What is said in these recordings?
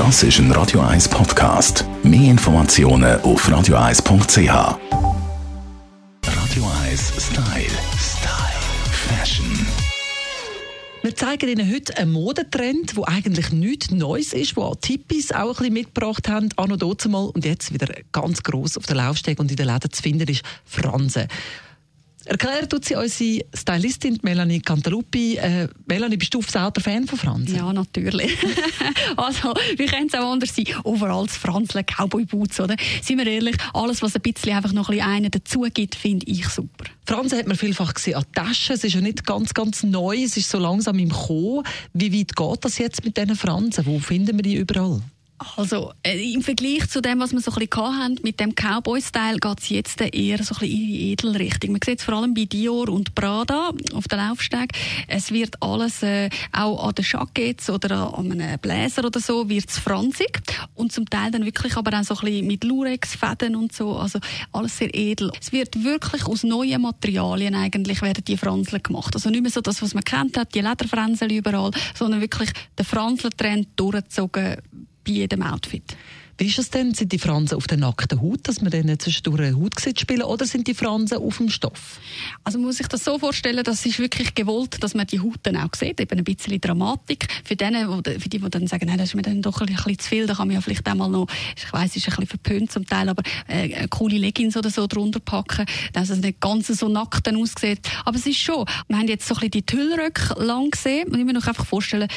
Das ist ein Radio 1 Podcast. Mehr Informationen auf radio1.ch. Radio 1 Style. Style. Fashion. Wir zeigen Ihnen heute einen Modetrend, der eigentlich nichts Neues ist, wo Tippis auch ein bisschen mitgebracht haben, anno mal und jetzt wieder ganz gross auf der Laufsteg und in den Läden zu finden ist Fransen. Erklären tut sie unsere Stylistin Melanie Cantaluppi. Äh, Melanie, bist du selber Fan von Fransen? Ja, natürlich. also, wie könnte es auch anders sein? Overall das Franseln, Cowboy-Boots, oder? Seien wir ehrlich, alles, was ein bisschen einfach noch ein bisschen einen dazu gibt, finde ich super. Fransen hat man vielfach gesehen an Taschen. Es ist ja nicht ganz, ganz neu. Es ist so langsam im Kommen. Wie weit geht das jetzt mit diesen Fransen? Wo finden wir die überall? Also äh, im Vergleich zu dem, was wir so ein bisschen hatten, mit dem Cowboy-Style, geht es jetzt eher so ein bisschen in die Edelrichtung. Man sieht es vor allem bei Dior und Prada auf den Laufsteg. Es wird alles, äh, auch an den Jackets oder an einem Bläser oder so, wird franzig. Und zum Teil dann wirklich aber auch so ein bisschen mit Lurex-Fäden und so. Also alles sehr edel. Es wird wirklich aus neuen Materialien eigentlich werden die Franseln gemacht. Also nicht mehr so das, was man kennt hat, die Lederfransen überall, sondern wirklich der Franseltrend durchgezogen bei jedem Outfit. Wie ist es denn? Sind die Fransen auf der nackten Haut, dass man dann zwischendurch eine Haut sieht spielen, oder sind die Fransen auf dem Stoff? Also man muss sich das so vorstellen, das ist wirklich gewollt, dass man die Haut dann auch sieht, eben ein bisschen Dramatik. Für, denen, für die, die dann sagen, nein, das ist mir dann doch ein bisschen zu viel, da kann man ja vielleicht einmal noch, ich weiss, ist ein bisschen verpönt zum Teil, aber äh, coole Leggings oder so drunter packen, dass es nicht ganz so nackt aussieht. Aber es ist schon, wir haben jetzt so ein bisschen die Tüllröcke lang gesehen ich mir noch einfach vorstellen,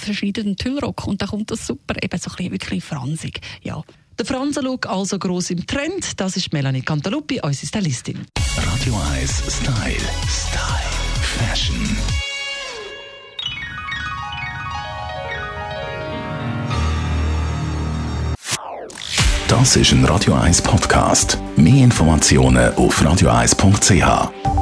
verschiedenen Tüllrock und da kommt das super, eben so ein bisschen wirklich fransig, ja. Der Fransen-Look also gross im Trend, das ist Melanie Cantaluppi, unsere Stylistin. Radio 1 Style. Style. Fashion. Das ist ein Radio 1 Podcast. Mehr Informationen auf radio1.ch.